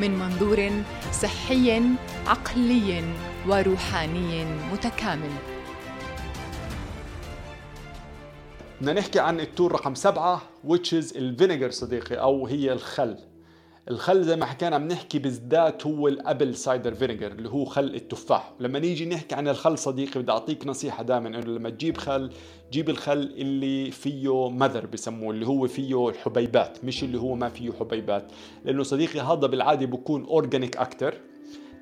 من منظور صحي عقلي وروحاني متكامل. بدنا نحكي عن ال tool رقم سبعة which is ال vinegar صديقي أو هي الخل. الخل زي ما حكينا بنحكي بالذات هو ال apple cider vinegar اللي هو خل التفاح. لما نيجي نحكي عن الخل صديقي بدي أعطيك نصيحة دائما إنه لما تجيب خل جيب الخل اللي فيه mother بسموه اللي هو فيه الحبيبات مش اللي هو ما فيه حبيبات. لأنه صديقي هذا بالعادة بكون organic أكثر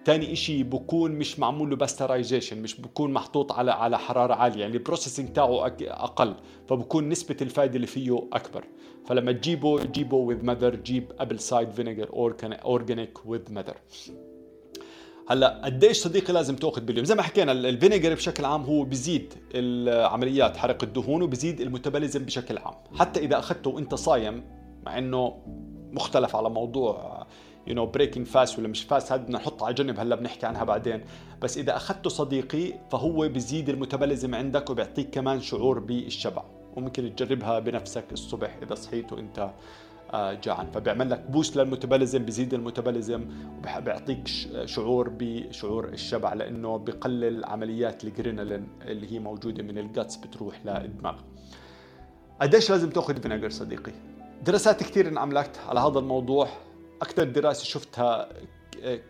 تاني إشي بكون مش معمول له pasteurization مش بكون محطوط على على حرارة عالية يعني ال processing تاعه أقل فبكون نسبة الفائده اللي فيه أكبر. فلما تجيبه جيبه with mother جيب apple cider vinegar organic with mother هلأ قديش صديقي لازم تأخذ باليوم؟ زي ما حكينا ال vinegar بشكل عام هو بيزيد عمليات حرق الدهون وبيزيد ال metabolism بشكل عام. حتى إذا أخذته وأنت صايم مع إنه مختلف على موضوع you know breaking fast ولا مش fast هذا بدنا نحطها على جنب هلا بنحكي عنها بعدين. بس إذا اخذته صديقي فهو بيزيد ال metabolism عندك وبيعطيك كمان شعور بالشبع. وممكن تجربها بنفسك الصبح إذا صحيت وإنت آه، جاعان. فبيعمل لك boost لل metabolism بيزيد ال metabolism وبيعطيك شعور بشعور الشبع لأنه بقلل عمليات الجرينالين اللي هي موجودة من ال guts بتروح للدماغ. قديش لازم تأخذ vinegar صديقي؟ دراسات كثير انعملت على هذا الموضوع. أكثر دراسة شفتها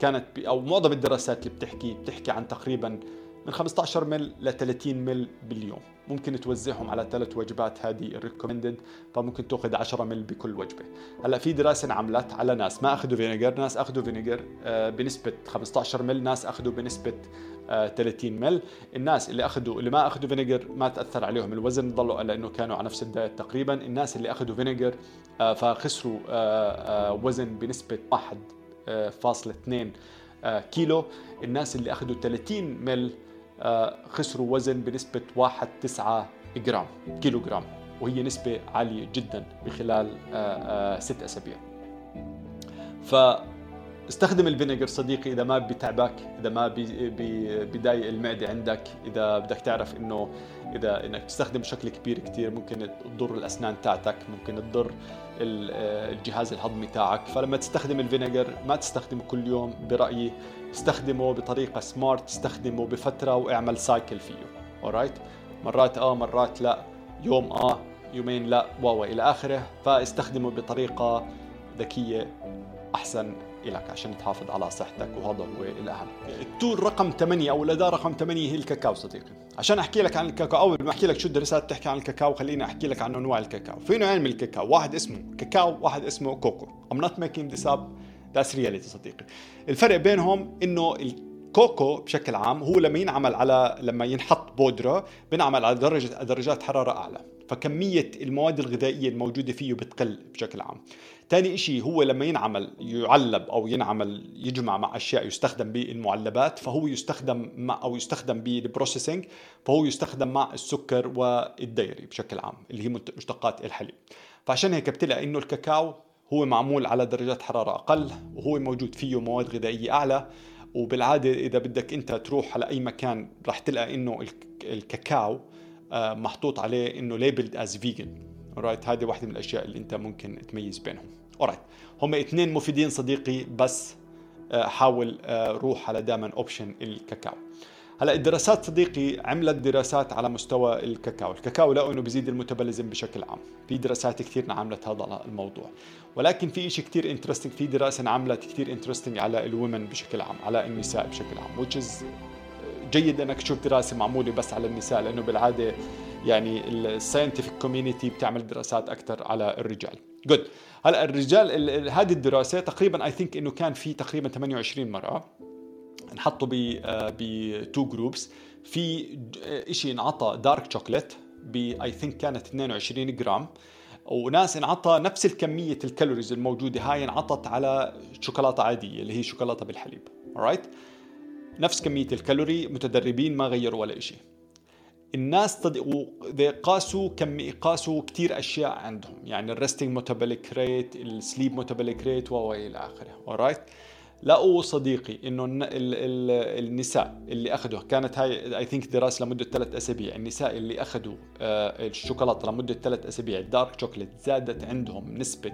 كانت أو معظم الدراسات اللي بتحكي بتحكي عن تقريبا من 15 مل ل 30 مل باليوم. ممكن توزعهم على ثلاث وجبات هذه ال recommended فممكن تأخذ 10 مل بكل وجبة. هلا في دراسة انعملت على ناس ما أخذوا vinegar. ناس أخذوا vinegar آه، بنسبة 15 مل ناس أخذوا بنسبة 30 آه، مل الناس اللي أخذوا اللي ما أخذوا vinegar ما تأثر عليهم. الوزن ضلوا لأنه كانوا على نفس ال diet تقريبا. الناس اللي أخذوا vinegar آه، فخسروا وزن بنسبة 1.2 كيلو. الناس اللي أخذوا 30 مل خسروا وزن بنسبة 1.9 جرام كيلو جرام وهي نسبة عالية جدا بخلال آه، آه، ست أسابيع. فاستخدم ال vinegar صديقي إذا ما بتعبك إذا ما بضايق المعدة عندك إذا بدك تعرف إنه إذا إنك تستخدم بشكل كبير كتير ممكن تضر الأسنان تاعتك ممكن تضر الجهاز الهضمي تاعك. فلما تستخدم ال vinegar ما تستخدمه كل يوم برأيي استخدمه بطريقة smart استخدمه بفترة واعمل cycle فيه. alright مرات آه مرات لا. يوم آه يومين لا واو إلى آخره. فاستخدمه بطريقة ذكية أحسن. لك عشان تحافظ على صحتك وهذا هو الاهم التول رقم 8 أو الاداة رقم 8 هي الكاكاو صديقي. عشان أحكي لك عن الكاكاو أول ما أحكي لك شو الدراسات بتحكي عن الكاكاو خليني أحكي لك عن أنواع الكاكاو. في نوعين من الكاكاو واحد اسمه كاكاو واحد اسمه كوكو. I'm not making this up. That's reality صديقي. الفرق بينهم إنه الكوكو بشكل عام هو لما ينعمل على لما ينحط بودرة بينعمل على درجة درجات حرارة أعلى. فكمية المواد الغذائية الموجودة فيه بتقل بشكل عام. ثاني شيء هو لما ينعمل يعلب أو ينعمل يجمع مع أشياء يستخدم بالمعلبات فهو يستخدم مع أو يستخدم بالبروسيسنج فهو يستخدم مع السكر والديري بشكل عام اللي هي مشتقات الحليب. فعشان هيك بتلاقي إنه الكاكاو هو معمول على درجات حرارة أقل وهو موجود فيه مواد غذائية أعلى. وبالعادة إذا بدك أنت تروح على أي مكان راح تلقى إنه الكاكاو محطوط عليه إنه labeled as vegan right هذه واحدة من الأشياء اللي أنت ممكن تميز بينهم. alright هم اثنين مفيدين صديقي بس آه، حاول آه، روح على دائما option الكاكاو. هلا الدراسات صديقي عملت دراسات على مستوى الكاكاو، الكاكاو لقوا إنه بيزيد ال metabolism بشكل عام، في دراسات كثير عملت هذا الموضوع، ولكن في شيء كثير interesting في دراسة انعملت كثير interesting على ال women بشكل عام، على النساء بشكل عام، which is جيد إنك تشوف دراسة معمولة بس على النساء لأنه بالعادة يعني ال scientific community بتعمل دراسات أكثر على الرجال. good هلأ الرجال هذه الدراسة تقريبا I think إنه كان في تقريبا 28 مراه انحطوا ب ب two groups في شيء انعطى dark chocolate ب I think كانت 22 جرام وناس انعطى نفس الكمية ال calories الموجودة هاي انعطت على شوكولاتة عادية اللي هي شوكولاتة بالحليب. Alright نفس كمية الكالوري متدربين ما غيروا ولا شيء الناس. قاسوا كم قاسوا كثير أشياء عندهم. يعني ال resting metabolic rate ال sleep metabolic rate وإلى آخره. Alright لقوا صديقي إنه النساء اللي أخذوا كانت هاي I think دراسه لمدة ثلاث أسابيع. النساء اللي أخذوا آه، الشوكولاتة لمدة ثلاث أسابيع ال dark chocolate زادت عندهم نسبة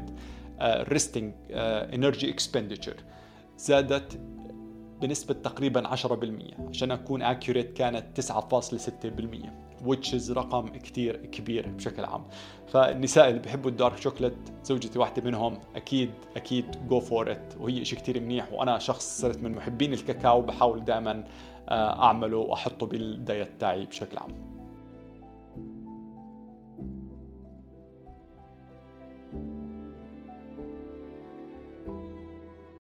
resting energy expenditure زادت بنسبة تقريبا 10% عشان أكون accurate كانت 9.6% which is رقم كتير كبير بشكل عام. فالنساء اللي بيحبوا ال dark chocolate زوجتي واحدة منهم أكيد أكيد go for it وهي شيء كتير منيح وأنا شخص صرت من محبين الكاكاو بحاول دائما آه، أعمله وأحطه بال diet تاعي بشكل عام.